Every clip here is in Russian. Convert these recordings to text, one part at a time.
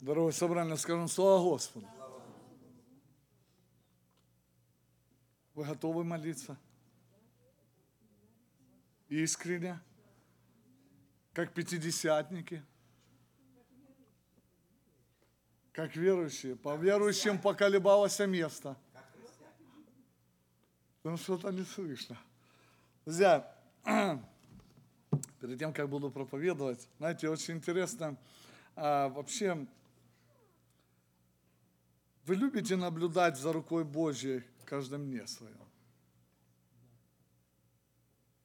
Дорогое собрание, скажем слава Господу. Вы готовы молиться? Искренне? Как пятидесятники? Как верующие? По верующим поколебалось место. Ну что-то не слышно. Друзья, перед тем, как буду проповедовать, знаете, очень интересно, а, вообще, вы любите наблюдать за рукой Божьей в каждом дне своем?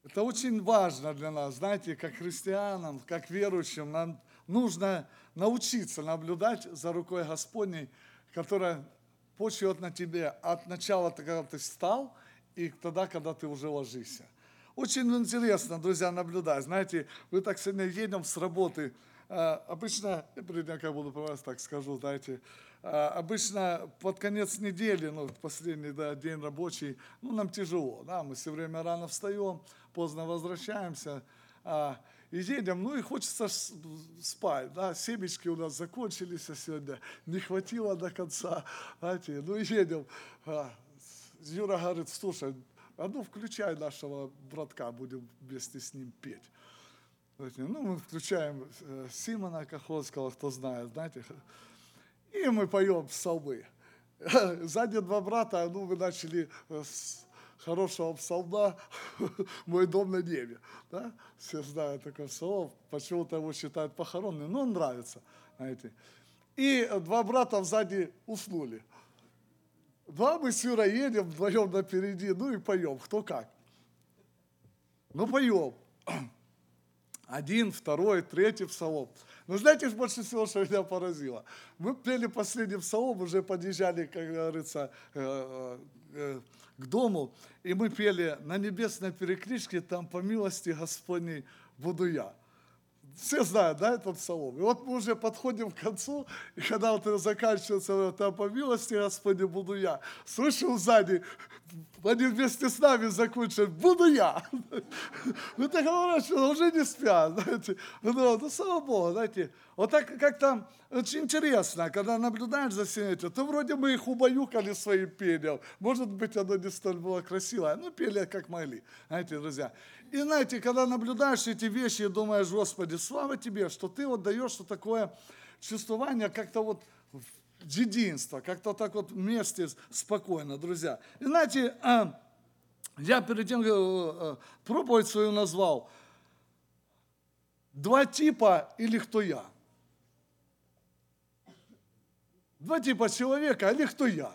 Это очень важно для нас, знаете, как христианам, как верующим, нам нужно научиться наблюдать за рукой Господней, которая почет на тебе от начала, когда ты встал, и тогда, когда ты уже ложишься. Очень интересно, друзья, наблюдать. Знаете, вы так сегодня едем с работы, обычно, я перед тем, как буду про вас так скажу, знаете, а, обычно под конец недели, ну, последний да, день рабочий, ну, нам тяжело, да, мы все время рано встаем, поздно возвращаемся, а, и едем, ну и хочется спать, да, семечки у нас закончились сегодня, не хватило до конца, знаете, ну и едем. Юра говорит, слушай, а ну включай нашего братка, будем вместе с ним петь. Ну, мы включаем э, Симона Каховского, кто знает, знаете, и мы поем псалмы. Сзади два брата, ну, мы начали э, с хорошего псалма «Мой дом на небе». Да? Все знают такой псалом, почему-то его считают похоронным, но он нравится, знаете. И два брата сзади уснули. Два мы с Юрой едем вдвоем напереди, ну и поем, кто как. Ну поем. Один, второй, третий псалом. Но знаете, больше всего, что меня поразило? Мы пели последний псалом, уже подъезжали, как говорится, э, э, к дому, и мы пели «На небесной перекличке, там по милости Господней буду я». Все знают, да, этот псалом. И вот мы уже подходим к концу, и когда вот заканчивается, там по милости Господи буду я, слышу сзади, они вместе с нами закончат, буду я. Ну, так что уже не спят, знаете. Ну, ну, слава Богу, знаете. Вот так как-то очень интересно, когда наблюдаешь за всем этим, то вроде мы их убаюкали своим пением. Может быть, оно не столь было красивое, но пели как могли, знаете, друзья. И знаете, когда наблюдаешь эти вещи и думаешь, Господи, слава Тебе, что Ты вот даешь что такое чувствование как-то вот единство, как-то так вот вместе спокойно, друзья. И знаете, а, я перед тем э, э, проповедь свою назвал «Два типа или кто я?» Два типа человека или кто я?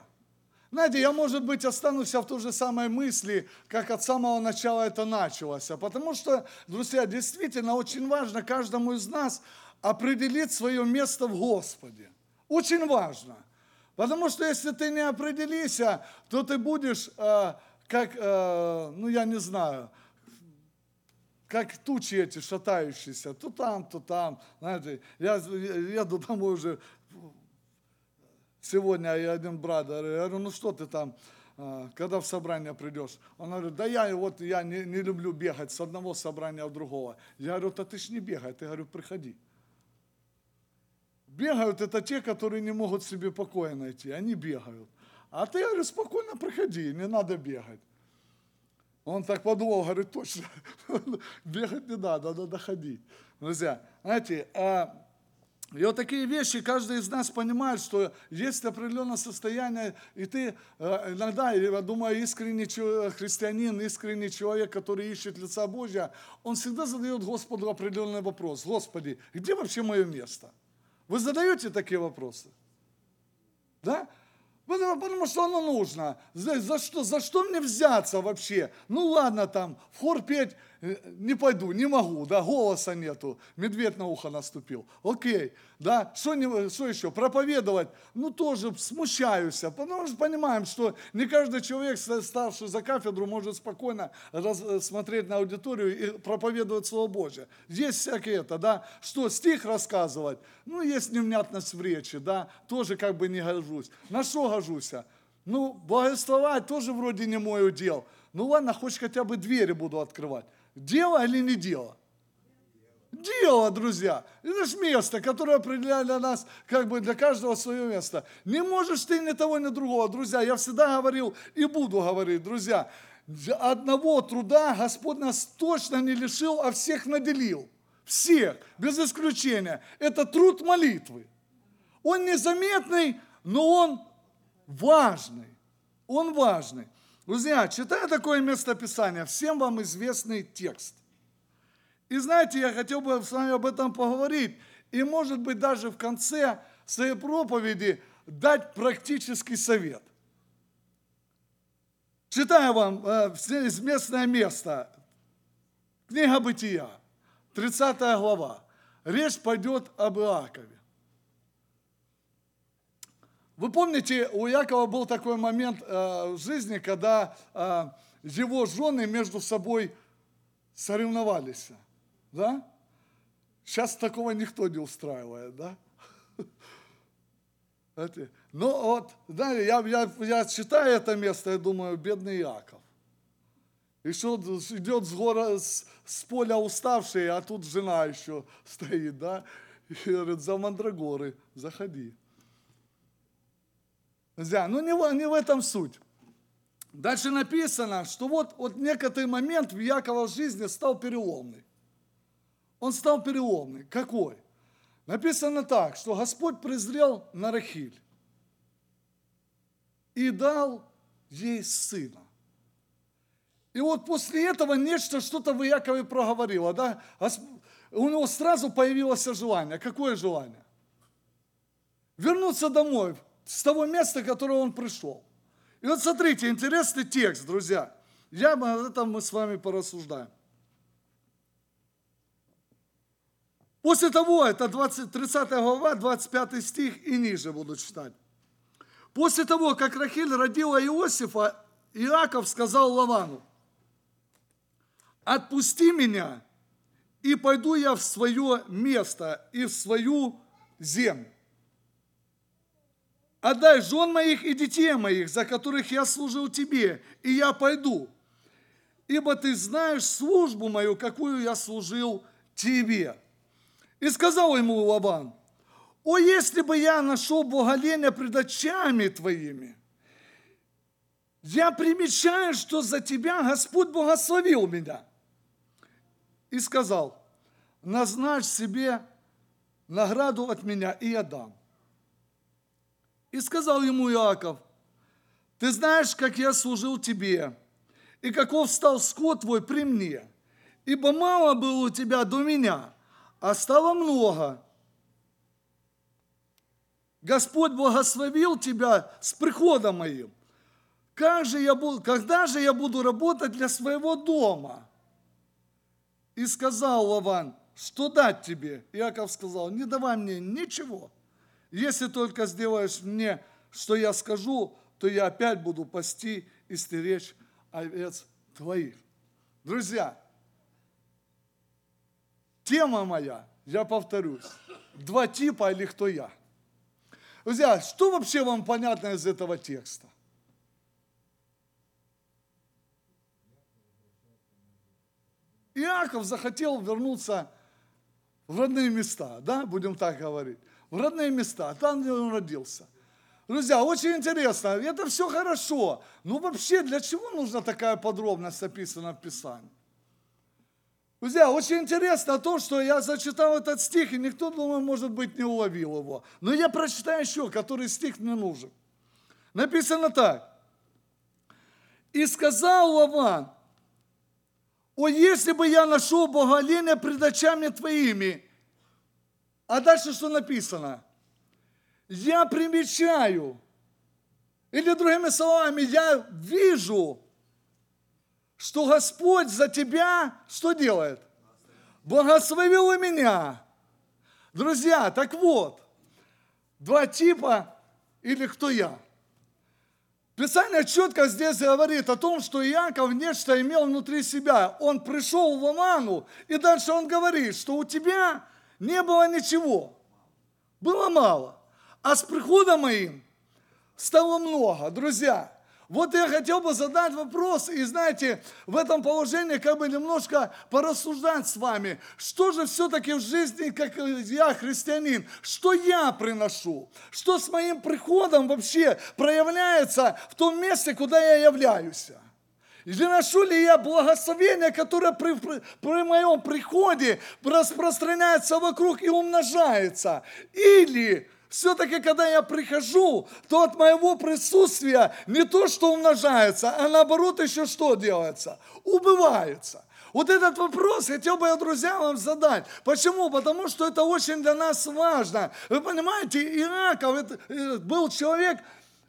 Знаете, я, может быть, останусь в той же самой мысли, как от самого начала это началось. Потому что, друзья, действительно очень важно каждому из нас определить свое место в Господе. Очень важно. Потому что если ты не определишься, то ты будешь э, как, э, ну я не знаю, как тучи эти шатающиеся, то там, то там. Знаете, я еду домой уже сегодня и один брат, я говорю, ну что ты там, а, когда в собрание придешь? Он говорит, да я вот я не, не люблю бегать с одного собрания в другого. Я говорю, да ты ж не бегай, ты говорю, приходи. Бегают это те, которые не могут себе покоя найти, они бегают. А ты, говорю, спокойно приходи, не надо бегать. Он так подумал, говорит, точно, бегать не надо, надо ходить. Друзья, знаете, а и вот такие вещи каждый из нас понимает, что есть определенное состояние, и ты э, иногда, я думаю, искренний христианин, искренний человек, который ищет лица Божья, он всегда задает Господу определенный вопрос. Господи, где вообще мое место? Вы задаете такие вопросы? Да? Потому, потому что оно нужно. За, за, что, за что мне взяться вообще? Ну ладно там, в хор петь не пойду, не могу, да, голоса нету, медведь на ухо наступил. Окей, да, что, не, что еще? Проповедовать, ну тоже смущаюсь, потому что понимаем, что не каждый человек, ставший за кафедру, может спокойно э, смотреть на аудиторию и проповедовать Слово Божье. Есть всякие это, да, что стих рассказывать, ну есть невнятность в речи, да, тоже как бы не гожусь. На что гожусь? Ну, благословать тоже вроде не мой удел. Ну ладно, хоть хотя бы двери буду открывать. Дело или не дело? дело, друзья. Это же место, которое определяет для нас, как бы для каждого свое место. Не можешь ты ни того, ни другого. Друзья, я всегда говорил и буду говорить, друзья, одного труда Господь нас точно не лишил, а всех наделил. Всех, без исключения. Это труд молитвы. Он незаметный, но он важный. Он важный. Друзья, читая такое местописание, всем вам известный текст. И знаете, я хотел бы с вами об этом поговорить. И, может быть, даже в конце своей проповеди дать практический совет. Читаю вам э, местное место. Книга Бытия, 30 глава. Речь пойдет об Иакове. Вы помните, у Якова был такой момент э, в жизни, когда э, его жены между собой соревновались. Да? Сейчас такого никто не устраивает, да? Ну вот, да, я, я, я читаю это место, я думаю, бедный Яков. Еще идет с, гора, с, с поля уставший, а тут жена еще стоит, да? И говорит, за мандрагоры, заходи. Друзья, ну не, не в этом суть. Дальше написано, что вот, вот некоторый момент в Якова жизни стал переломный он стал переломный. Какой? Написано так, что Господь презрел на Рахиль и дал ей сына. И вот после этого нечто, что-то в Якове проговорило, да? У него сразу появилось желание. Какое желание? Вернуться домой, с того места, которое он пришел. И вот смотрите, интересный текст, друзья. Я об этом мы с вами порассуждаем. После того, это 20, 30 глава, 25 стих и ниже буду читать. После того, как Рахиль родила Иосифа, Иаков сказал Лавану, отпусти меня, и пойду я в свое место и в свою землю. Отдай жен моих и детей моих, за которых я служил тебе, и я пойду. Ибо ты знаешь службу мою, какую я служил тебе. И сказал ему Лаван, о, если бы я нашел благоление пред очами твоими, я примечаю, что за тебя Господь благословил меня. И сказал, назначь себе награду от меня, и я дам. И сказал ему Иаков, ты знаешь, как я служил тебе, и каков стал скот твой при мне, ибо мало было у тебя до меня – а стало много. Господь благословил тебя с приходом моим. Как же я буду, когда же я буду работать для своего дома? И сказал Лаван, что дать тебе? Иаков сказал, не давай мне ничего. Если только сделаешь мне, что я скажу, то я опять буду пасти и стеречь овец твоих. Друзья, Тема моя, я повторюсь, два типа или кто я. Друзья, что вообще вам понятно из этого текста? Иаков захотел вернуться в родные места, да, будем так говорить, в родные места, там, где он родился. Друзья, очень интересно, это все хорошо, но вообще для чего нужна такая подробность описана в Писании? Друзья, очень интересно то, что я зачитал этот стих, и никто, думаю, может быть, не уловил его. Но я прочитаю еще, который стих мне нужен. Написано так. «И сказал Лаван, о, если бы я нашел боголение пред очами твоими». А дальше что написано? Я примечаю, или другими словами, я вижу, что Господь за тебя что делает? Благословил и меня. Друзья, так вот, два типа или кто я? Писание четко здесь говорит о том, что Иаков нечто имел внутри себя. Он пришел в Оману, и дальше он говорит, что у тебя не было ничего. Было мало. А с приходом моим стало много. Друзья, Вот я хотел бы задать вопрос, и знаете, в этом положении как бы немножко порассуждать с вами, что же все-таки в жизни, как я христианин, что я приношу, что с моим приходом вообще проявляется в том месте, куда я являюсь. И приношу ли я благословение, которое при, при, при моем приходе распространяется вокруг и умножается? Или все-таки, когда я прихожу, то от моего присутствия не то, что умножается, а наоборот еще что делается? Убывается. Вот этот вопрос хотел бы я, друзья, вам задать. Почему? Потому что это очень для нас важно. Вы понимаете, Иаков э, был человек,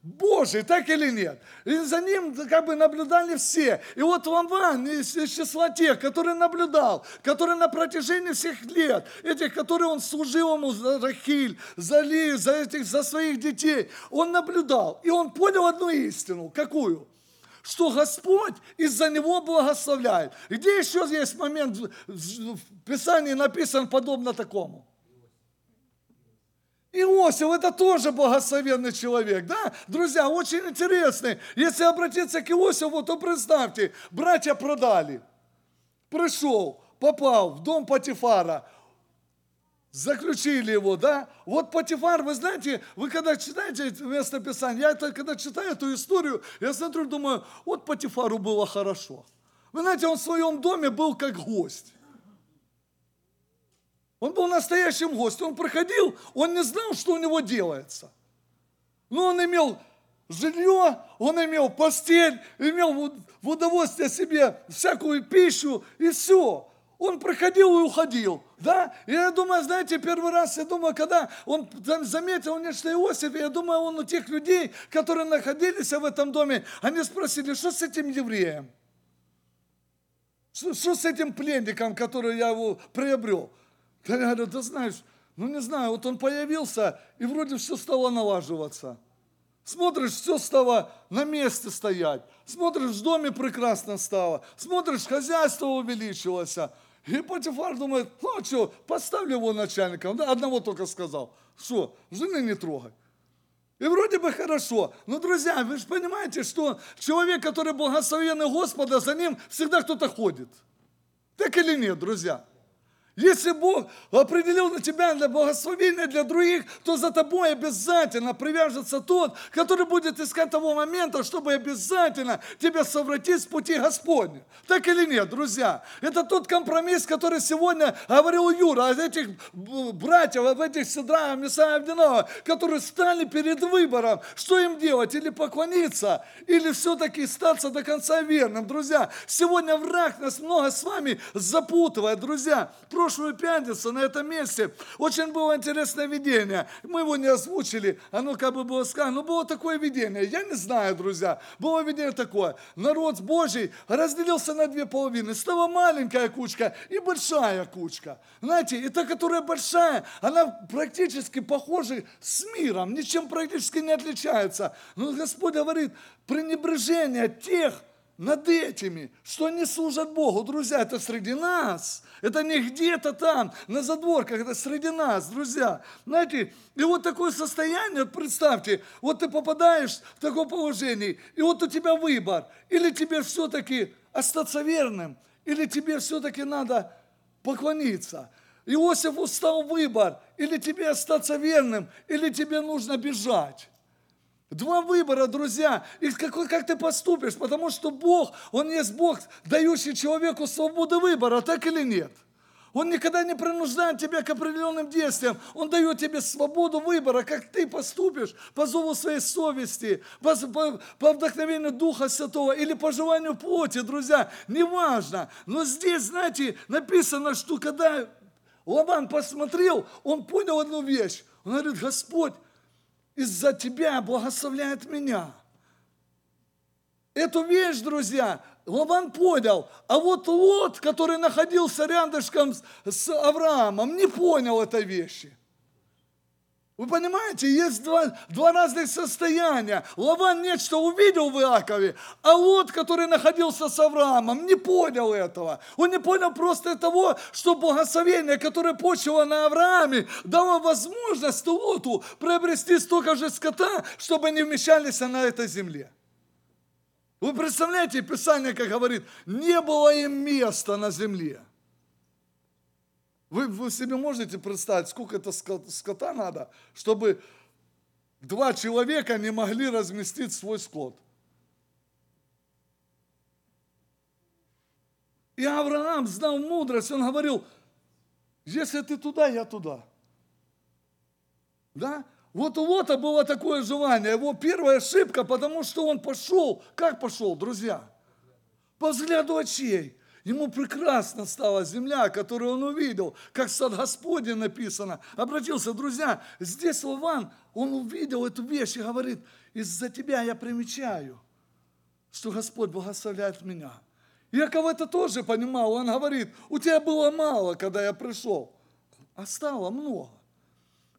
Божий, так или нет? И за ним как бы наблюдали все. И вот Лаван из, из числа тех, который наблюдал, который на протяжении всех лет, этих, которые он служил ему за Рахиль, за Ли, за, этих, за своих детей, он наблюдал. И он понял одну истину. Какую? что Господь из-за него благословляет. Где еще есть момент в Писании написан подобно такому? Иосиф – это тоже благословенный человек, да? Друзья, очень интересный. Если обратиться к Иосифу, то представьте, братья продали. Пришел, попал в дом Патифара, заключили его, да? Вот Патифар, вы знаете, вы когда читаете место Писания, я это, когда читаю эту историю, я смотрю, думаю, вот Патифару было хорошо. Вы знаете, он в своем доме был как гость. Он был настоящим гостем. Он проходил, он не знал, что у него делается. Но он имел жилье, он имел постель, имел в удовольствие себе всякую пищу и все. Он проходил и уходил, да? И я думаю, знаете, первый раз, я думаю, когда он заметил нечто Иосиф, я думаю, он у тех людей, которые находились в этом доме, они спросили, что с этим евреем? Что, что с этим пленником, который я его приобрел? Я говорю, ты знаешь, ну не знаю, вот он появился, и вроде все стало налаживаться. Смотришь, все стало на месте стоять. Смотришь, в доме прекрасно стало. Смотришь, хозяйство увеличилось. И Патифар думает, ну а что, поставлю его начальником. Да, одного только сказал. Что, жены не трогай. И вроде бы хорошо. Но, друзья, вы же понимаете, что человек, который благословенный Господа, за ним всегда кто-то ходит. Так или нет, друзья? Если Бог определил на тебя для благословения для других, то за тобой обязательно привяжется тот, который будет искать того момента, чтобы обязательно тебя совратить с пути Господня. Так или нет, друзья? Это тот компромисс, который сегодня говорил Юра, о этих братьев, об этих Сидра, Месая Авдинова, которые стали перед выбором, что им делать, или поклониться, или все-таки статься до конца верным. Друзья, сегодня враг нас много с вами запутывает, друзья прошлую пятницу на этом месте очень было интересное видение. Мы его не озвучили, оно как бы было сказано, но было такое видение. Я не знаю, друзья, было видение такое. Народ Божий разделился на две половины. Стала маленькая кучка и большая кучка. Знаете, и та, которая большая, она практически похожа с миром, ничем практически не отличается. Но Господь говорит, пренебрежение тех, над этими, что они служат Богу. Друзья, это среди нас. Это не где-то там, на задворках, это среди нас, друзья. Знаете, и вот такое состояние, представьте, вот ты попадаешь в такое положение, и вот у тебя выбор. Или тебе все-таки остаться верным, или тебе все-таки надо поклониться. Иосифу стал выбор, или тебе остаться верным, или тебе нужно бежать. Два выбора, друзья. И какой, как ты поступишь? Потому что Бог, Он есть Бог, дающий человеку свободу выбора, так или нет? Он никогда не принуждает тебя к определенным действиям. Он дает тебе свободу выбора, как ты поступишь по зову своей совести, по, по, по вдохновению Духа Святого или по желанию плоти, друзья. Неважно. Но здесь, знаете, написано, что когда Лаван посмотрел, он понял одну вещь. Он говорит, Господь, из-за тебя благословляет меня. Эту вещь, друзья, Лаван понял, а вот Лот, который находился рядышком с Авраамом, не понял этой вещи. Вы понимаете, есть два, два разных состояния. Лаван нечто увидел в Иакове, а Лот, который находился с Авраамом, не понял этого. Он не понял просто того, что благословение, которое почило на Аврааме, дало возможность Лоту приобрести столько же скота, чтобы не вмещались на этой земле. Вы представляете, Писание, как говорит, не было им места на земле. Вы, вы себе можете представить, сколько это скота надо, чтобы два человека не могли разместить свой скот. И Авраам знал мудрость, он говорил, если ты туда, я туда. Да? Вот у Лота было такое желание, его первая ошибка, потому что он пошел, как пошел, друзья? По взгляду очей. Ему прекрасно стала земля, которую он увидел, как сад Господень написано. Обратился, друзья, здесь Лаван, он увидел эту вещь и говорит, из-за тебя я примечаю, что Господь благословляет меня. Яков это тоже понимал, он говорит, у тебя было мало, когда я пришел, а стало много.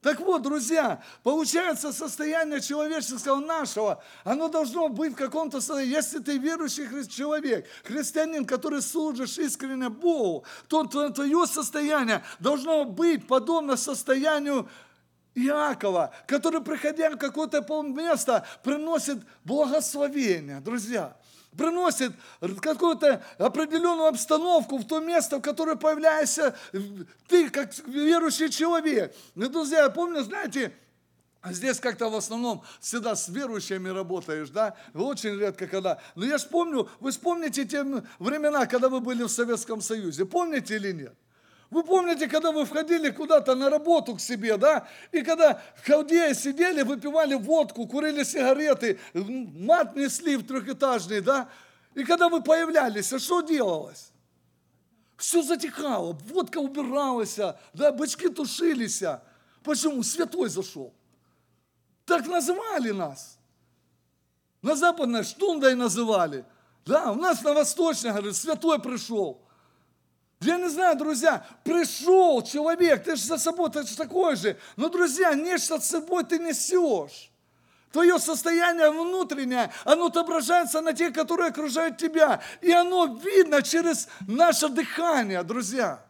Так вот, друзья, получается состояние человеческого нашего, оно должно быть в каком-то состоянии. Если ты верующий человек, христианин, который служишь искренне Богу, то твое состояние должно быть подобно состоянию Иакова, который, приходя в какое-то место, приносит благословение, друзья приносит какую-то определенную обстановку в то место, в которое появляешься ты, как верующий человек. Ну, друзья, я помню, знаете, Здесь как-то в основном всегда с верующими работаешь, да? Очень редко когда. Но я же помню, вы вспомните те времена, когда вы были в Советском Союзе. Помните или нет? Вы помните, когда вы входили куда-то на работу к себе, да? И когда в халдее сидели, выпивали водку, курили сигареты, мат несли в трехэтажный, да? И когда вы появлялись, а что делалось? Все затихало, водка убиралась, да, бычки тушились. Почему? Святой зашел. Так называли нас. На западной штундой называли. Да, у нас на восточной, говорят, святой пришел. Я не знаю, друзья, пришел человек, ты же за собой ты же такой же. Но, друзья, нечто с собой ты несешь. Твое состояние внутреннее, оно отображается на тех, которые окружают тебя. И оно видно через наше дыхание, друзья.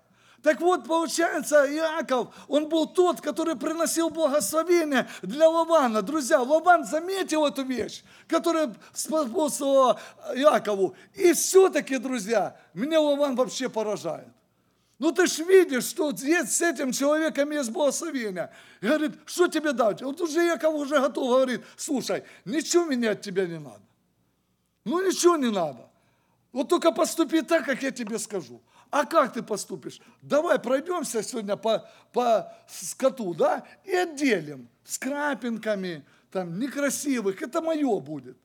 Так вот, получается, Иаков, он был тот, который приносил благословение для Лавана. Друзья, Лаван заметил эту вещь, которая способствовала Иакову. И все-таки, друзья, меня Лаван вообще поражает. Ну ты ж видишь, что есть с этим человеком есть благословение. И говорит, что тебе дать? Вот уже Яков уже готов, говорит, слушай, ничего менять тебе не надо. Ну ничего не надо. Вот только поступи так, как я тебе скажу. А как ты поступишь? Давай пройдемся сегодня по, по скоту, да, и отделим с крапинками, там, некрасивых. Это мое будет.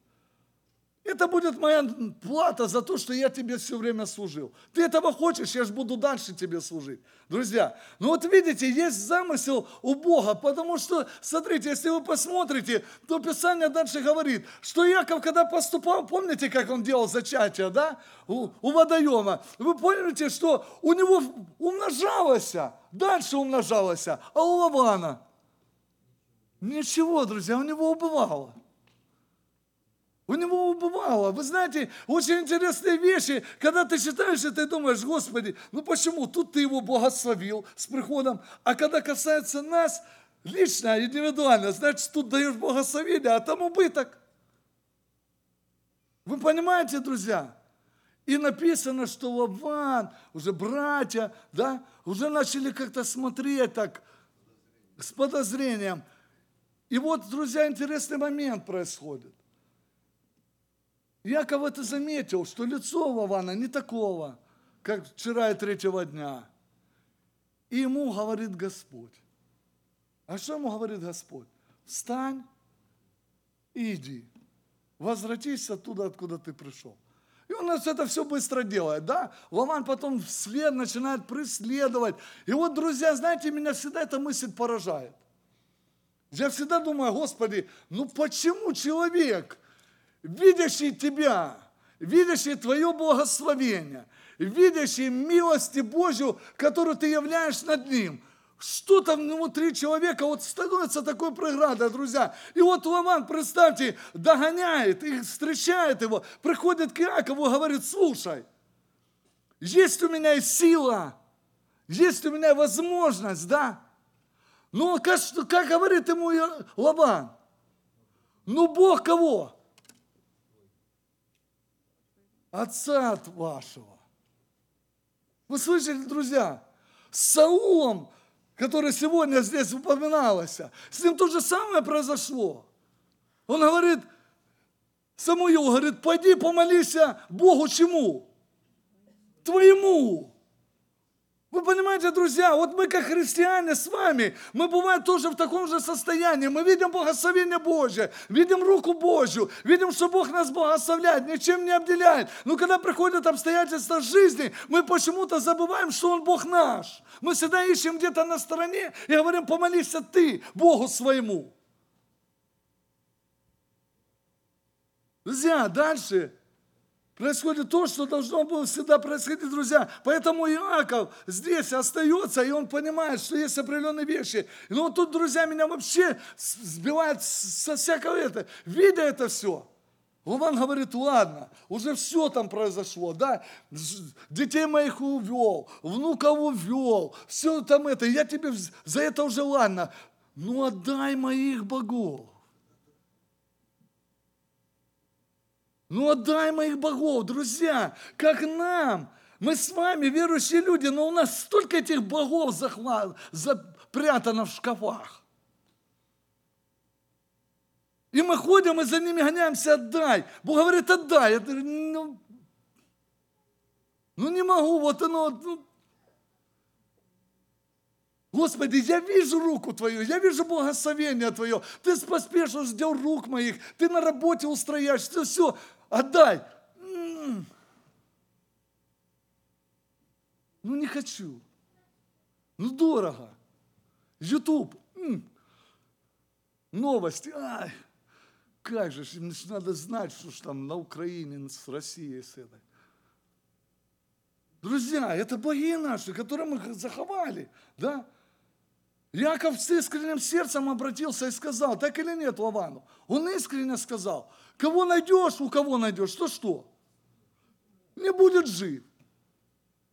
Это будет моя плата за то, что я тебе все время служил. Ты этого хочешь, я же буду дальше тебе служить. Друзья, ну вот видите, есть замысел у Бога, потому что, смотрите, если вы посмотрите, то Писание дальше говорит, что Яков, когда поступал, помните, как он делал зачатие, да, у, у водоема, вы помните, что у него умножалось, дальше умножалось, а у Лавана ничего, друзья, у него убывало. У него убывало. Вы знаете, очень интересные вещи, когда ты читаешь и думаешь, Господи, ну почему? Тут ты его благословил с приходом, а когда касается нас, лично, индивидуально, значит, тут даешь благословение, а там убыток. Вы понимаете, друзья? И написано, что Лаван, уже братья, да, уже начали как-то смотреть так, с подозрением. И вот, друзья, интересный момент происходит. Яков это заметил, что лицо Лавана не такого, как вчера и третьего дня. И ему говорит Господь. А что ему говорит Господь? Встань и иди. Возвратись оттуда, откуда ты пришел. И он это все быстро делает, да? Лаван потом вслед начинает преследовать. И вот, друзья, знаете, меня всегда эта мысль поражает. Я всегда думаю, Господи, ну почему человек, видящий тебя, видящий твое благословение, видящий милости Божью, которую ты являешь над ним. Что-то внутри человека вот становится такой преградой, друзья. И вот Лаван, представьте, догоняет и встречает его, приходит к Иакову и говорит, слушай, есть у меня сила, есть у меня возможность, да? Но как, как говорит ему Лаван? Ну Бог кого? Отца вашего. Вы слышали, друзья? С Саулом, который сегодня здесь упоминалось, с ним то же самое произошло. Он говорит, Самуил говорит, пойди помолись Богу чему? Твоему. Вы понимаете, друзья, вот мы как христиане с вами, мы бываем тоже в таком же состоянии. Мы видим благословение Божье, видим руку Божью, видим, что Бог нас благословляет, ничем не обделяет. Но когда приходят обстоятельства жизни, мы почему-то забываем, что Он Бог наш. Мы всегда ищем где-то на стороне и говорим, помолись ты Богу своему. Друзья, дальше происходит то, что должно было всегда происходить, друзья. Поэтому Иаков здесь остается, и он понимает, что есть определенные вещи. Но вот тут, друзья, меня вообще сбивает со всякого этого. Видя это все, Лаван говорит, ладно, уже все там произошло, да, детей моих увел, внуков увел, все там это, я тебе за это уже ладно, ну отдай моих богов. Ну отдай моих богов, друзья, как нам. Мы с вами верующие люди, но у нас столько этих богов захват, запрятано в шкафах. И мы ходим и за ними гоняемся, отдай. Бог говорит, отдай. Я говорю, ну, ну не могу, вот оно, ну, Господи, я вижу руку Твою, я вижу благословение Твое. Ты поспешно ждешь рук моих, ты на работе устрояешь, все, все отдай. Ну не хочу. Ну дорого. Ютуб. Новости. Ай, как же, надо знать, что ж там на Украине, с Россией, с этой. Друзья, это боги наши, которые мы заховали, да? Яков с искренним сердцем обратился и сказал, так или нет Лавану? Он искренне сказал, Кого найдешь, у кого найдешь, то что? Не будет жив.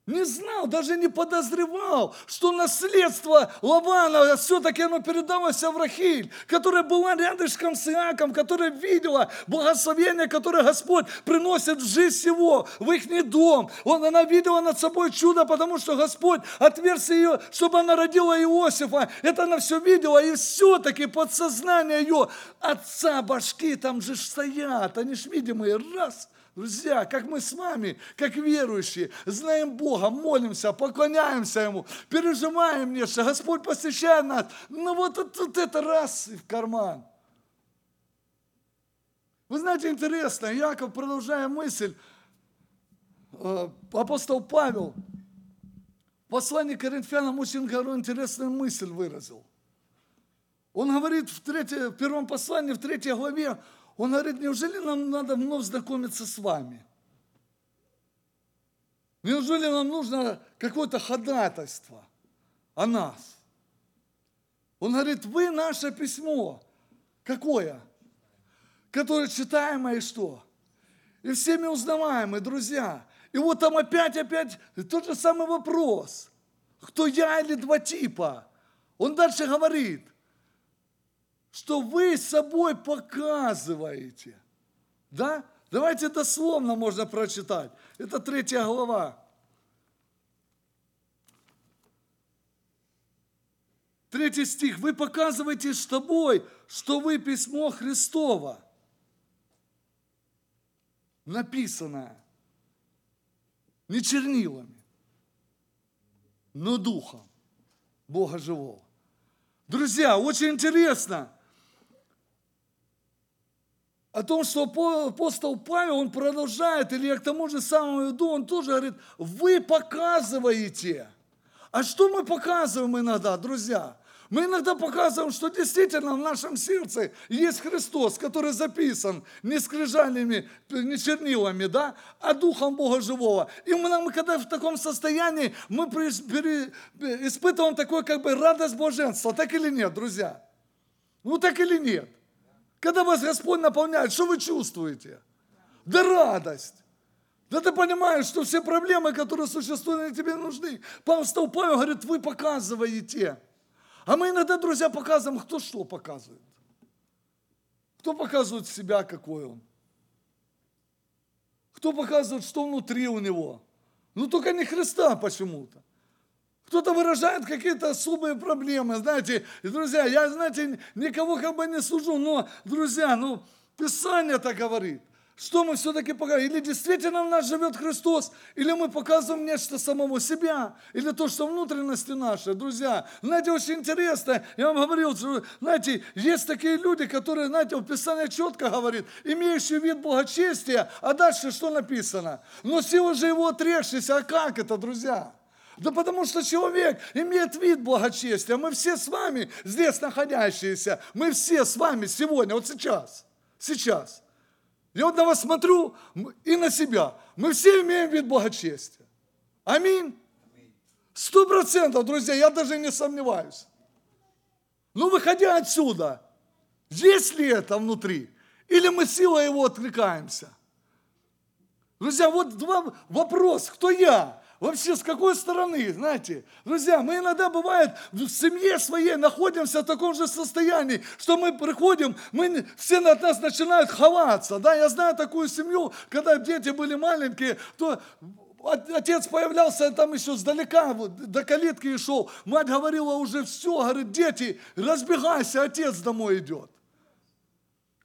Не знал, даже не подозревал, что наследство Лавана все-таки оно передалось в Рахиль, которая была рядышком с Иаком, которая видела благословение, которое Господь приносит в жизнь его, в их дом. Он, она видела над собой чудо, потому что Господь отверз ее, чтобы она родила Иосифа. Это она все видела, и все-таки подсознание ее отца башки там же стоят, они ж видимые, раз – Друзья, как мы с вами, как верующие, знаем Бога, молимся, поклоняемся Ему, переживаем нечто, Господь посещает нас. Ну вот, вот, вот это раз и в карман. Вы знаете, интересно, Яков, продолжая мысль, э, апостол Павел в послании к Коринфянам очень интересную мысль выразил. Он говорит в, третье, в первом послании, в третьей главе, он говорит, неужели нам надо вновь знакомиться с вами? Неужели нам нужно какое-то ходатайство о нас? Он говорит, вы наше письмо. Какое? Которое читаемое и что? И всеми узнаваемые, друзья. И вот там опять, опять тот же самый вопрос. Кто я или два типа? Он дальше говорит, что вы собой показываете. Да? Давайте дословно можно прочитать. Это третья глава. Третий стих. Вы показываете с тобой, что вы письмо Христово. Написанное. Не чернилами, но духом Бога живого. Друзья, очень интересно о том, что апостол Павел, он продолжает, или я к тому же самому иду, он тоже говорит, вы показываете. А что мы показываем иногда, друзья? Мы иногда показываем, что действительно в нашем сердце есть Христос, который записан не скрижалями, не чернилами, да, а Духом Бога Живого. И мы, мы когда в таком состоянии, мы испытываем такое как бы радость блаженства, так или нет, друзья? Ну так или нет? Когда вас Господь наполняет, что вы чувствуете? Да радость. Да ты понимаешь, что все проблемы, которые существуют, они тебе нужны. Апостол Павел говорит, вы показываете. А мы иногда, друзья, показываем, кто что показывает. Кто показывает себя, какой он. Кто показывает, что внутри у него? Ну, только не Христа почему-то. Кто-то выражает какие-то особые проблемы, знаете. И, друзья, я, знаете, никого как бы не сужу, но, друзья, ну, Писание так говорит. Что мы все-таки показываем? Или действительно в нас живет Христос, или мы показываем нечто самого себя, или то, что внутренности наши, друзья. Знаете, очень интересно, я вам говорил, что, знаете, есть такие люди, которые, знаете, в Писании четко говорит, имеющий вид благочестия, а дальше что написано? Но сила же его отрекшийся, а как это, друзья? Да потому что человек имеет вид благочестия. Мы все с вами, здесь находящиеся, мы все с вами сегодня, вот сейчас, сейчас. Я вот на вас смотрю и на себя. Мы все имеем вид благочестия. Аминь. Сто процентов, друзья, я даже не сомневаюсь. Но выходя отсюда, есть ли это внутри? Или мы силой его отвлекаемся? Друзья, вот два вопрос, кто я? Вообще, с какой стороны, знаете, друзья, мы иногда бывает в семье своей находимся в таком же состоянии, что мы приходим, мы, все от нас начинают ховаться, да, я знаю такую семью, когда дети были маленькие, то Отец появлялся там еще сдалека, до калитки и шел. Мать говорила уже все, говорит, дети, разбегайся, отец домой идет.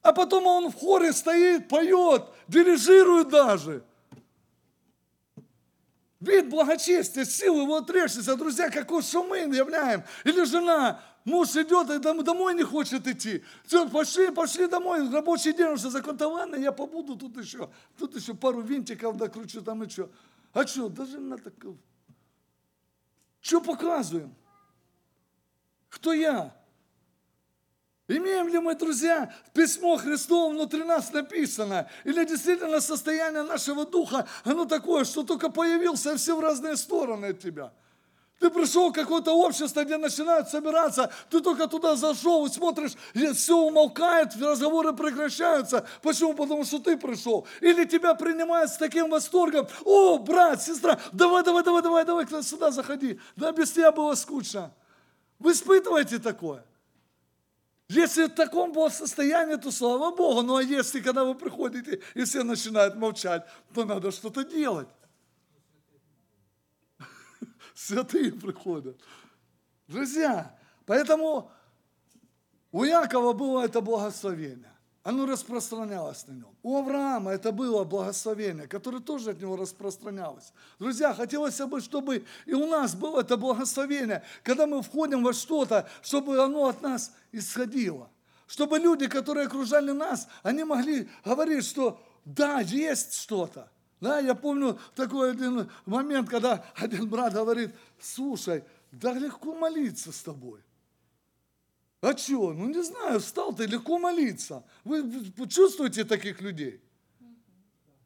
А потом он в хоре стоит, поет, дирижирует даже. Вид благочестия, силы его отречься, друзья, какой шумы являем. Или жена, муж идет и домой не хочет идти. Все, пошли, пошли домой, рабочий день уже законтован, я побуду тут еще. Тут еще пару винтиков докручу там и что. А что, даже на такого. Что показываем? Кто я? Имеем ли мы, друзья, письмо Христово внутри нас написано? Или действительно состояние нашего духа, оно такое, что только появился, и все в разные стороны от тебя? Ты пришел в какое-то общество, где начинают собираться, ты только туда зашел и смотришь, и все умолкает, разговоры прекращаются. Почему? Потому что ты пришел. Или тебя принимают с таким восторгом. О, брат, сестра, давай, давай, давай, давай, давай, сюда заходи. Да без тебя было скучно. Вы испытываете такое? Если в таком было состоянии, то слава Богу. Ну а если, когда вы приходите, и все начинают молчать, то надо что-то делать. Святые приходят. Друзья, поэтому у Якова было это благословение оно распространялось на нем. У Авраама это было благословение, которое тоже от него распространялось. Друзья, хотелось бы, чтобы и у нас было это благословение, когда мы входим во что-то, чтобы оно от нас исходило. Чтобы люди, которые окружали нас, они могли говорить, что да, есть что-то. Да, я помню такой один момент, когда один брат говорит, слушай, да легко молиться с тобой. А что? Ну не знаю, встал ты легко молиться. Вы чувствуете таких людей?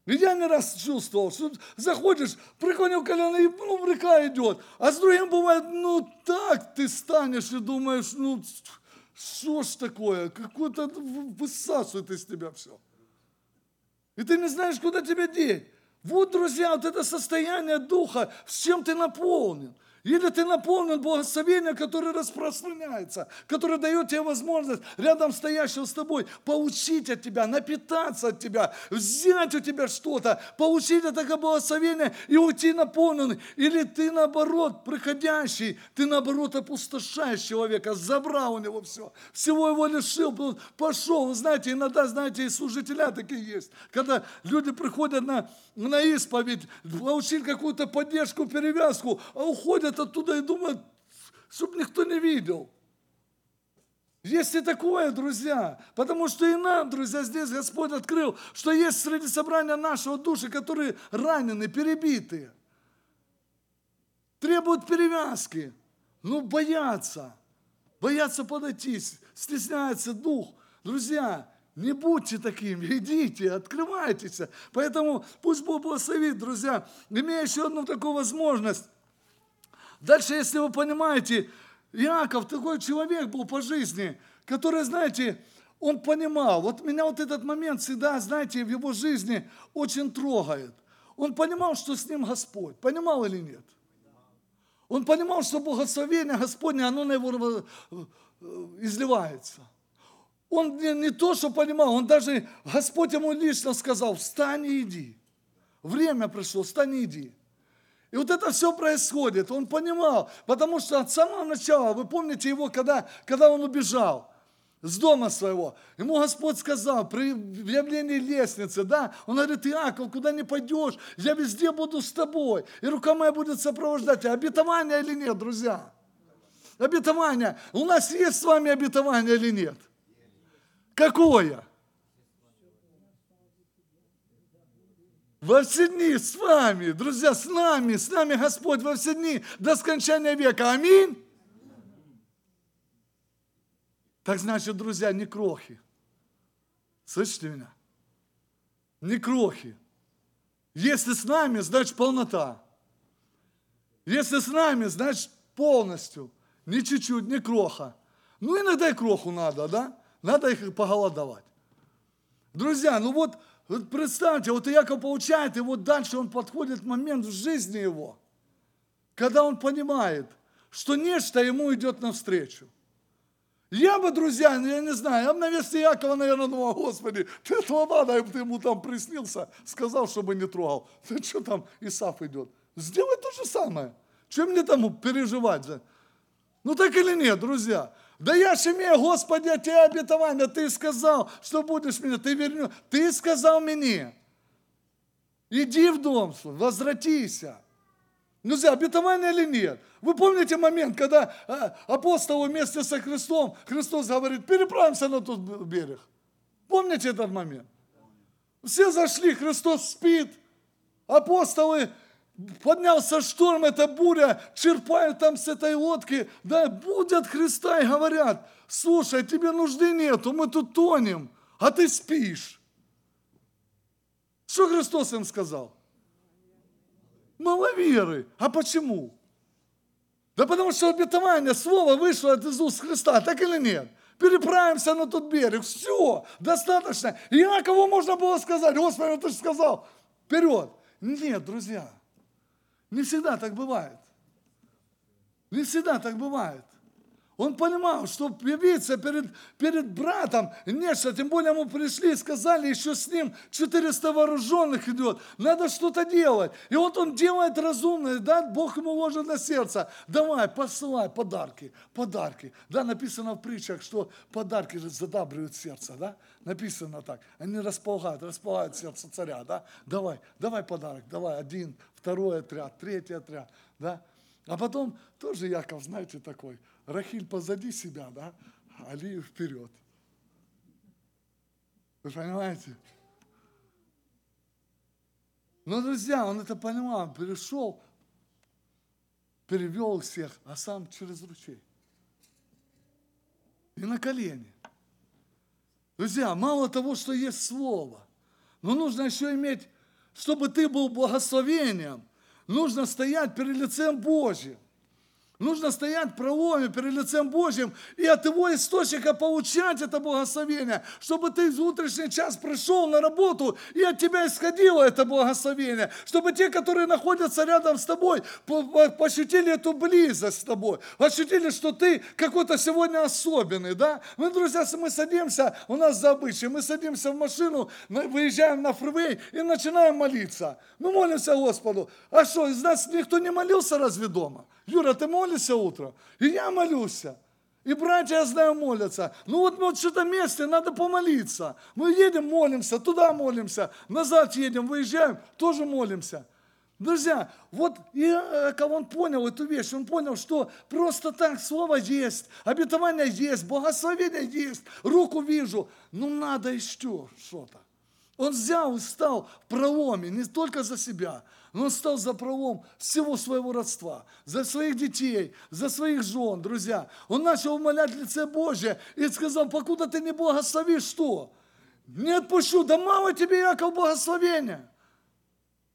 Ведь я не раз чувствовал, что заходишь, преклонил колено, и ну, река идет. А с другим бывает, ну так ты станешь и думаешь, ну что ж такое, какое-то высасывает из тебя все. И ты не знаешь, куда тебя деть. Вот, друзья, вот это состояние духа, с чем ты наполнен. Или ты наполнен благословением, которое распространяется, которое дает тебе возможность рядом стоящего с тобой получить от тебя, напитаться от тебя, взять у тебя что-то, получить это благословение и уйти наполненный. Или ты наоборот, приходящий, ты наоборот опустошаешь человека, забрал у него все, всего его лишил, пошел. Знаете, иногда, знаете, и служителя такие есть, когда люди приходят на, на исповедь, получили какую-то поддержку, перевязку, а уходят уходят оттуда и думают, чтобы никто не видел. Есть и такое, друзья. Потому что и нам, друзья, здесь Господь открыл, что есть среди собрания нашего души, которые ранены, перебитые. Требуют перевязки. Ну, боятся. Боятся подойти, стесняется дух. Друзья, не будьте такими, идите, открывайтесь. Поэтому пусть Бог благословит, друзья, имея еще одну такую возможность, Дальше, если вы понимаете, Иаков такой человек был по жизни, который, знаете, он понимал, вот меня вот этот момент всегда, знаете, в его жизни очень трогает. Он понимал, что с ним Господь. Понимал или нет? Он понимал, что благословение Господне, оно на его э, изливается. Он не, не то, что понимал, он даже, Господь ему лично сказал, встань и иди. время пришло, встань и иди. И вот это все происходит, он понимал, потому что от самого начала, вы помните его, когда, когда он убежал, с дома своего. Ему Господь сказал при явлении лестницы, да, он говорит, Иаков, куда не пойдешь, я везде буду с тобой, и рука моя будет сопровождать тебя. Обетование или нет, друзья? Обетование. У нас есть с вами обетование или нет? Какое? Во все дни с вами, друзья, с нами, с нами Господь во все дни до скончания века. Аминь. Так значит, друзья, не крохи. Слышите меня? Не крохи. Если с нами, значит полнота. Если с нами, значит полностью. Не чуть-чуть, не кроха. Ну, иногда и кроху надо, да? Надо их поголодовать. Друзья, ну вот, вот представьте, вот Иаков получает, и вот дальше он подходит момент в жизни его, когда он понимает, что нечто ему идет навстречу. Я бы, друзья, ну, я не знаю, я бы на месте Якова, наверное, думал, Господи, ты этого надо, ты ему там приснился, сказал, чтобы не трогал. Ты что там, Исаф идет? Сделай то же самое. Чем мне там переживать? Ну так или нет, друзья? Да я ж имею, Господи, от тебя обетование, ты сказал, что будешь меня, ты вернешь. Ты сказал мне, иди в дом возвратися. Друзья, обетование или нет? Вы помните момент, когда а, апостолы вместе со Христом, Христос говорит, переправимся на тот берег. Помните этот момент? Все зашли, Христос спит, апостолы, поднялся шторм, эта буря, черпают там с этой лодки, да, будят Христа и говорят, слушай, тебе нужды нету, мы тут тонем, а ты спишь. Что Христос им сказал? Маловеры. А почему? Да потому что обетование, слово вышло от Иисуса Христа, так или нет? Переправимся на тот берег, все, достаточно. И Иакову можно было сказать, Господи, ты же сказал, вперед. Нет, друзья, не всегда так бывает. Не всегда так бывает. Он понимал, что явиться перед, перед братом нечто, тем более ему пришли и сказали, еще с ним 400 вооруженных идет, надо что-то делать. И вот он делает разумное, да, Бог ему ложит на сердце, давай, посылай подарки, подарки. Да, написано в притчах, что подарки же задабривают сердце, да, написано так, они располагают, располагают сердце царя, да, давай, давай подарок, давай, один, второй отряд, третий отряд, да. А потом тоже Яков, знаете, такой – Рахиль позади себя, да, а Алию вперед. Вы понимаете? Но, друзья, он это понимал, перешел, перевел всех, а сам через ручей. И на колени. Друзья, мало того, что есть слово, но нужно еще иметь, чтобы ты был благословением, нужно стоять перед лицем Божьим. Нужно стоять в проломе перед лицем Божьим и от его источника получать это благословение, чтобы ты в утренний час пришел на работу и от тебя исходило это благословение, чтобы те, которые находятся рядом с тобой, пощутили эту близость с тобой, ощутили, что ты какой-то сегодня особенный, да? Мы, друзья, мы садимся, у нас за обычай, мы садимся в машину, выезжаем на фривей и начинаем молиться. Мы молимся Господу. А что, из нас никто не молился разве дома? Юра, ты молишься утром? И я молюсь. И братья, я знаю, молятся. Ну вот, вот в этом месте надо помолиться. Мы едем, молимся, туда молимся, назад едем, выезжаем, тоже молимся. Друзья, вот Иаков, он понял эту вещь, он понял, что просто так слово есть, обетование есть, благословение есть, руку вижу, ну надо еще что-то. Он взял и стал в проломе не только за себя, он стал за пролом всего своего родства, за своих детей, за своих жен, друзья. Он начал умолять лице Божье и сказал, покуда ты не благословишь, что? Не отпущу, да мало тебе, Яков, благословения.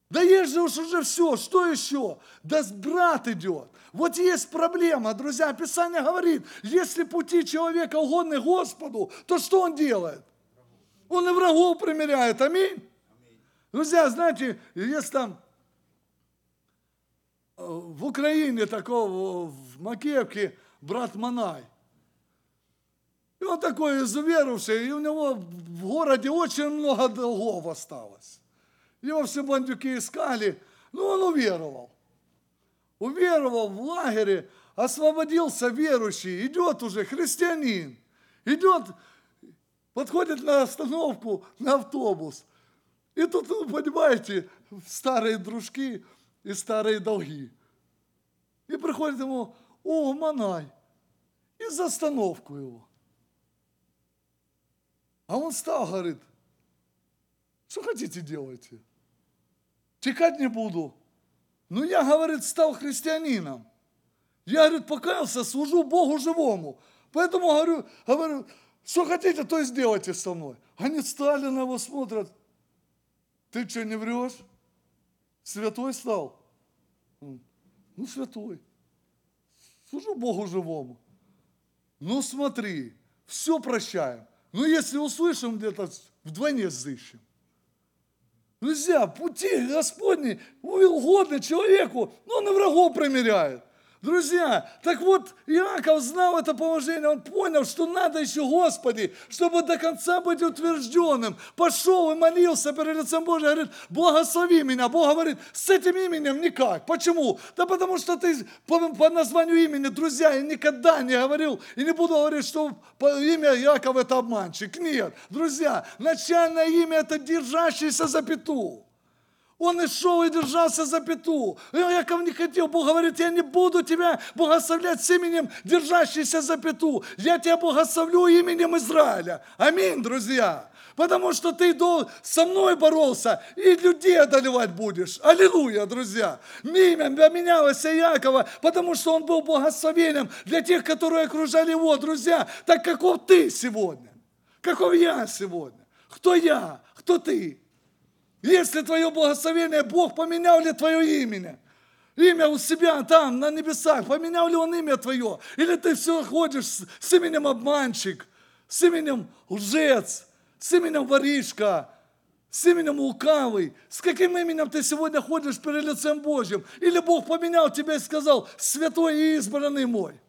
Да есть же уж уже все, что еще? Да брат идет. Вот есть проблема, друзья, Писание говорит, если пути человека угодны Господу, то что он делает? Он и врагов примеряет, аминь. Друзья, знаете, есть там в Украине такого, в Макеевке, брат Манай. И он такой изуверовавший, и у него в городе очень много долгов осталось. Его все бандюки искали, но он уверовал. Уверовал в лагере, освободился верующий, идет уже христианин, идет, подходит на остановку, на автобус. И тут, ну, понимаете, старые дружки и старые долги. И приходит ему, о, Манай, и за остановку его. А он стал, говорит, что хотите делайте. Текать не буду. Но я, говорит, стал христианином. Я, говорит, покаялся, служу Богу живому. Поэтому говорю, говорю, что хотите, то и сделайте со мной. Они стали на его, смотрят. Ты что, не врешь? Святой стал? Ну, святой. Служу Богу живому. Ну, смотри, все прощаем. Но если услышим где-то, вдвойне сыщем. Друзья, пути Господни угодны человеку, но он и врагов примеряет. Друзья, так вот, Иаков знал это положение, он понял, что надо еще Господи, чтобы до конца быть утвержденным. Пошел и молился перед лицем Божьим, говорит, благослови меня. Бог говорит, с этим именем никак. Почему? Да потому что ты по, по названию имени, друзья, я никогда не говорил, и не буду говорить, что имя Иаков это обманщик. Нет, друзья, начальное имя это держащийся за пету. Он и шел и держался за пету. Яков не хотел, Бог говорит, я не буду тебя благословлять с именем, держащийся за пету. Я тебя благословлю именем Израиля. Аминь, друзья. Потому что ты со мной боролся и людей одолевать будешь. Аллилуйя, друзья. Имя поменялось Якова, потому что он был благословением для тех, которые окружали его, друзья. Так каков ты сегодня? Каков я сегодня? Кто я? Кто ты? Если твое благословение, Бог поменял ли твое имя? Имя у себя там, на небесах, поменял ли он имя твое? Или ты все ходишь с, с именем обманщик, с именем лжец, с именем воришка, с именем лукавый? С каким именем ты сегодня ходишь перед лицем Божьим? Или Бог поменял тебя и сказал, святой и избранный мой?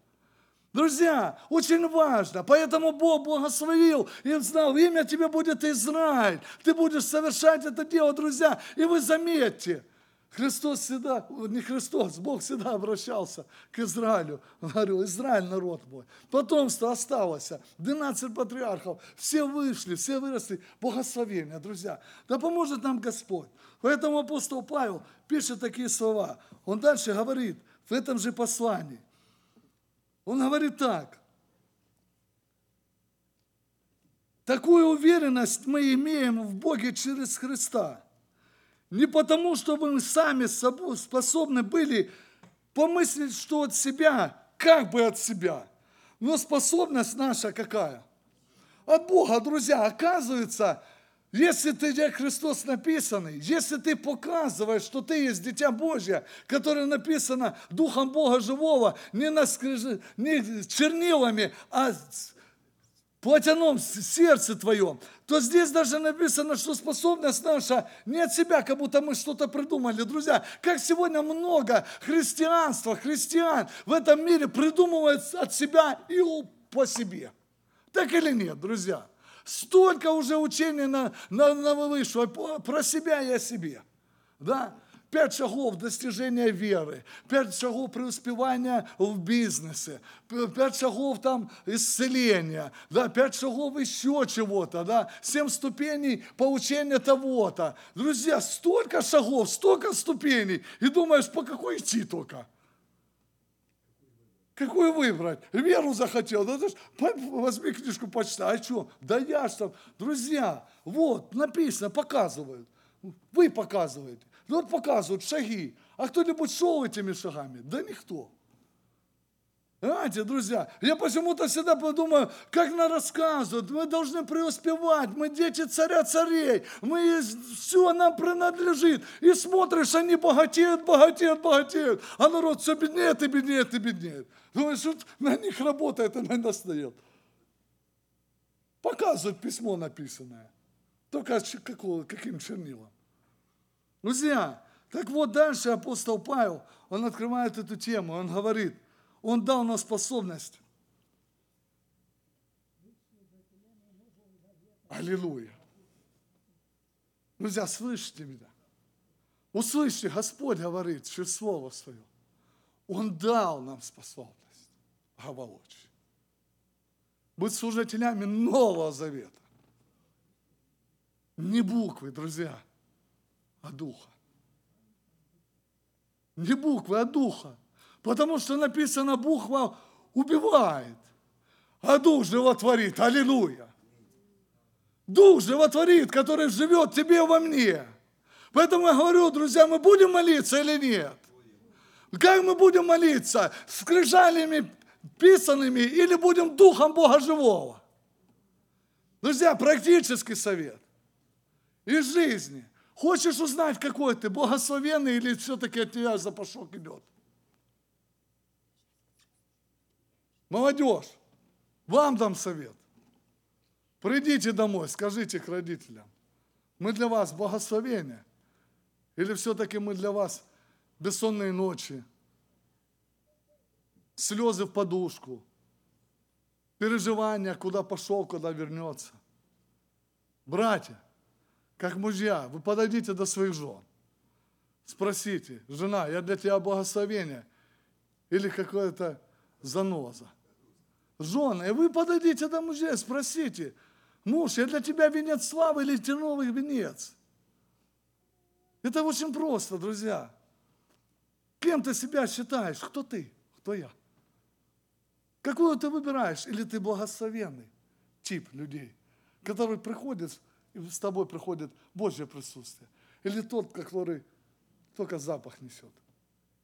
Друзья, очень важно. Поэтому Бог благословил и знал, имя тебе будет Израиль. Ты будешь совершать это дело, друзья. И вы заметьте, Христос всегда, не Христос, Бог всегда обращался к Израилю. Говорил, Израиль народ мой. Потомство осталось, 12 патриархов, все вышли, все выросли. Благословение, друзья. Да поможет нам Господь. Поэтому апостол Павел пишет такие слова. Он дальше говорит в этом же послании. Он говорит так. Такую уверенность мы имеем в Боге через Христа. Не потому, что мы сами способны были помыслить, что от себя, как бы от себя. Но способность наша какая? От Бога, друзья. Оказывается, если ты как Христос написанный, если ты показываешь, что ты есть Дитя Божье, которое написано Духом Бога Живого, не, на скриж... не чернилами, а плотяном сердце твоем, то здесь даже написано, что способность наша не от себя, как будто мы что-то придумали. Друзья, как сегодня много христианства, христиан в этом мире придумывают от себя и по себе. Так или нет, друзья? Столько уже учений на, на, на вышло про себя и о себе. Да? Пять шагов достижения веры, пять шагов преуспевания в бизнесе, пять шагов там исцеления, да, пять шагов еще чего-то, да, семь ступеней получения того-то. Друзья, столько шагов, столько ступеней, и думаешь, по какой идти только – Какую выбрать? Веру захотел. Да, возьми книжку почитай. А что? Да я там. Друзья, вот, написано, показывают. Вы показываете. Вот показывают шаги. А кто-нибудь шел этими шагами? Да никто. Знаете, друзья, я почему-то всегда подумаю, как на рассказывают, мы должны преуспевать, мы дети царя царей, мы все нам принадлежит. И смотришь, они богатеют, богатеют, богатеют, а народ все беднеет и беднеет и беднеет. Думаешь, вот на них работает и на нас. Показывают письмо написанное. Только какого, каким чернилом. Друзья, так вот дальше апостол Павел, он открывает эту тему, он говорит – он дал нам способность. Аллилуйя. Друзья, слышите меня? Услышьте, Господь говорит через Слово Свое. Он дал нам способность оволочь. Быть служителями Нового Завета. Не буквы, друзья, а духа. Не буквы, а духа. Потому что написано, буква убивает, а дух животворит. Аллилуйя. Дух животворит, который живет тебе во мне. Поэтому я говорю, друзья, мы будем молиться или нет? Как мы будем молиться? Скрижалями писанными или будем духом Бога живого? Друзья, практический совет из жизни. Хочешь узнать, какой ты, благословенный или все-таки от тебя запашок идет? Молодежь, вам дам совет. Придите домой, скажите к родителям, мы для вас благословение, или все-таки мы для вас бессонные ночи, слезы в подушку, переживания, куда пошел, куда вернется. Братья, как мужья, вы подойдите до своих жен. Спросите, жена, я для тебя благословение или какое-то заноза? Жены, и вы подойдите до мужей, спросите, муж, я для тебя венец славы или терновый венец? Это очень просто, друзья. Кем ты себя считаешь? Кто ты? Кто я? Какую ты выбираешь? Или ты благословенный тип людей, который приходит, и с тобой приходит Божье присутствие? Или тот, который только запах несет,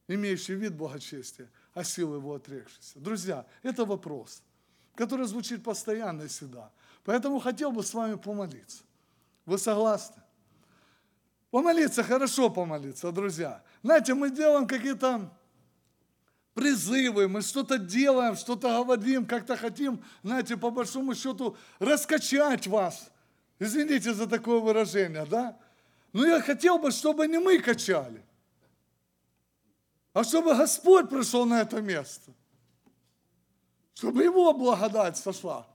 имеющий вид благочестия, а силы его отрекшийся? Друзья, это вопрос который звучит постоянно и всегда. Поэтому хотел бы с вами помолиться. Вы согласны? Помолиться, хорошо помолиться, друзья. Знаете, мы делаем какие-то призывы, мы что-то делаем, что-то говорим, как-то хотим, знаете, по большому счету раскачать вас. Извините за такое выражение, да? Но я хотел бы, чтобы не мы качали, а чтобы Господь пришел на это место – чтобы Его благодать сошла.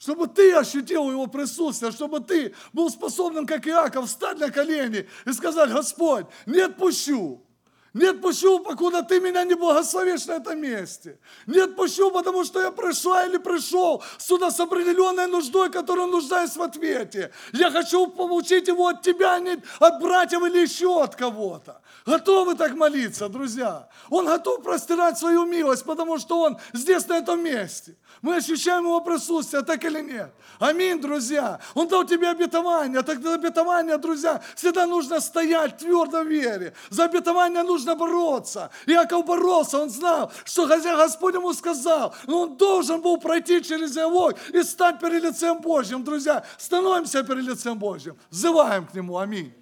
Чтобы ты ощутил Его присутствие, чтобы ты был способным, как Иаков, встать на колени и сказать, Господь, не отпущу. Не отпущу, покуда ты меня не благословишь на этом месте. Не отпущу, потому что я пришла или пришел сюда с определенной нуждой, которую нуждаюсь в ответе. Я хочу получить его от тебя, а не от братьев или еще от кого-то. Готовы так молиться, друзья? Он готов простирать свою милость, потому что Он здесь, на этом месте. Мы ощущаем Его присутствие, так или нет? Аминь, друзья. Он дал тебе обетование. Так за обетование, друзья, всегда нужно стоять твердо в вере. За обетование нужно бороться. Иаков боролся, он знал, что хотя Господь ему сказал, но он должен был пройти через его и стать перед лицем Божьим. Друзья, становимся перед лицем Божьим. Взываем к Нему. Аминь.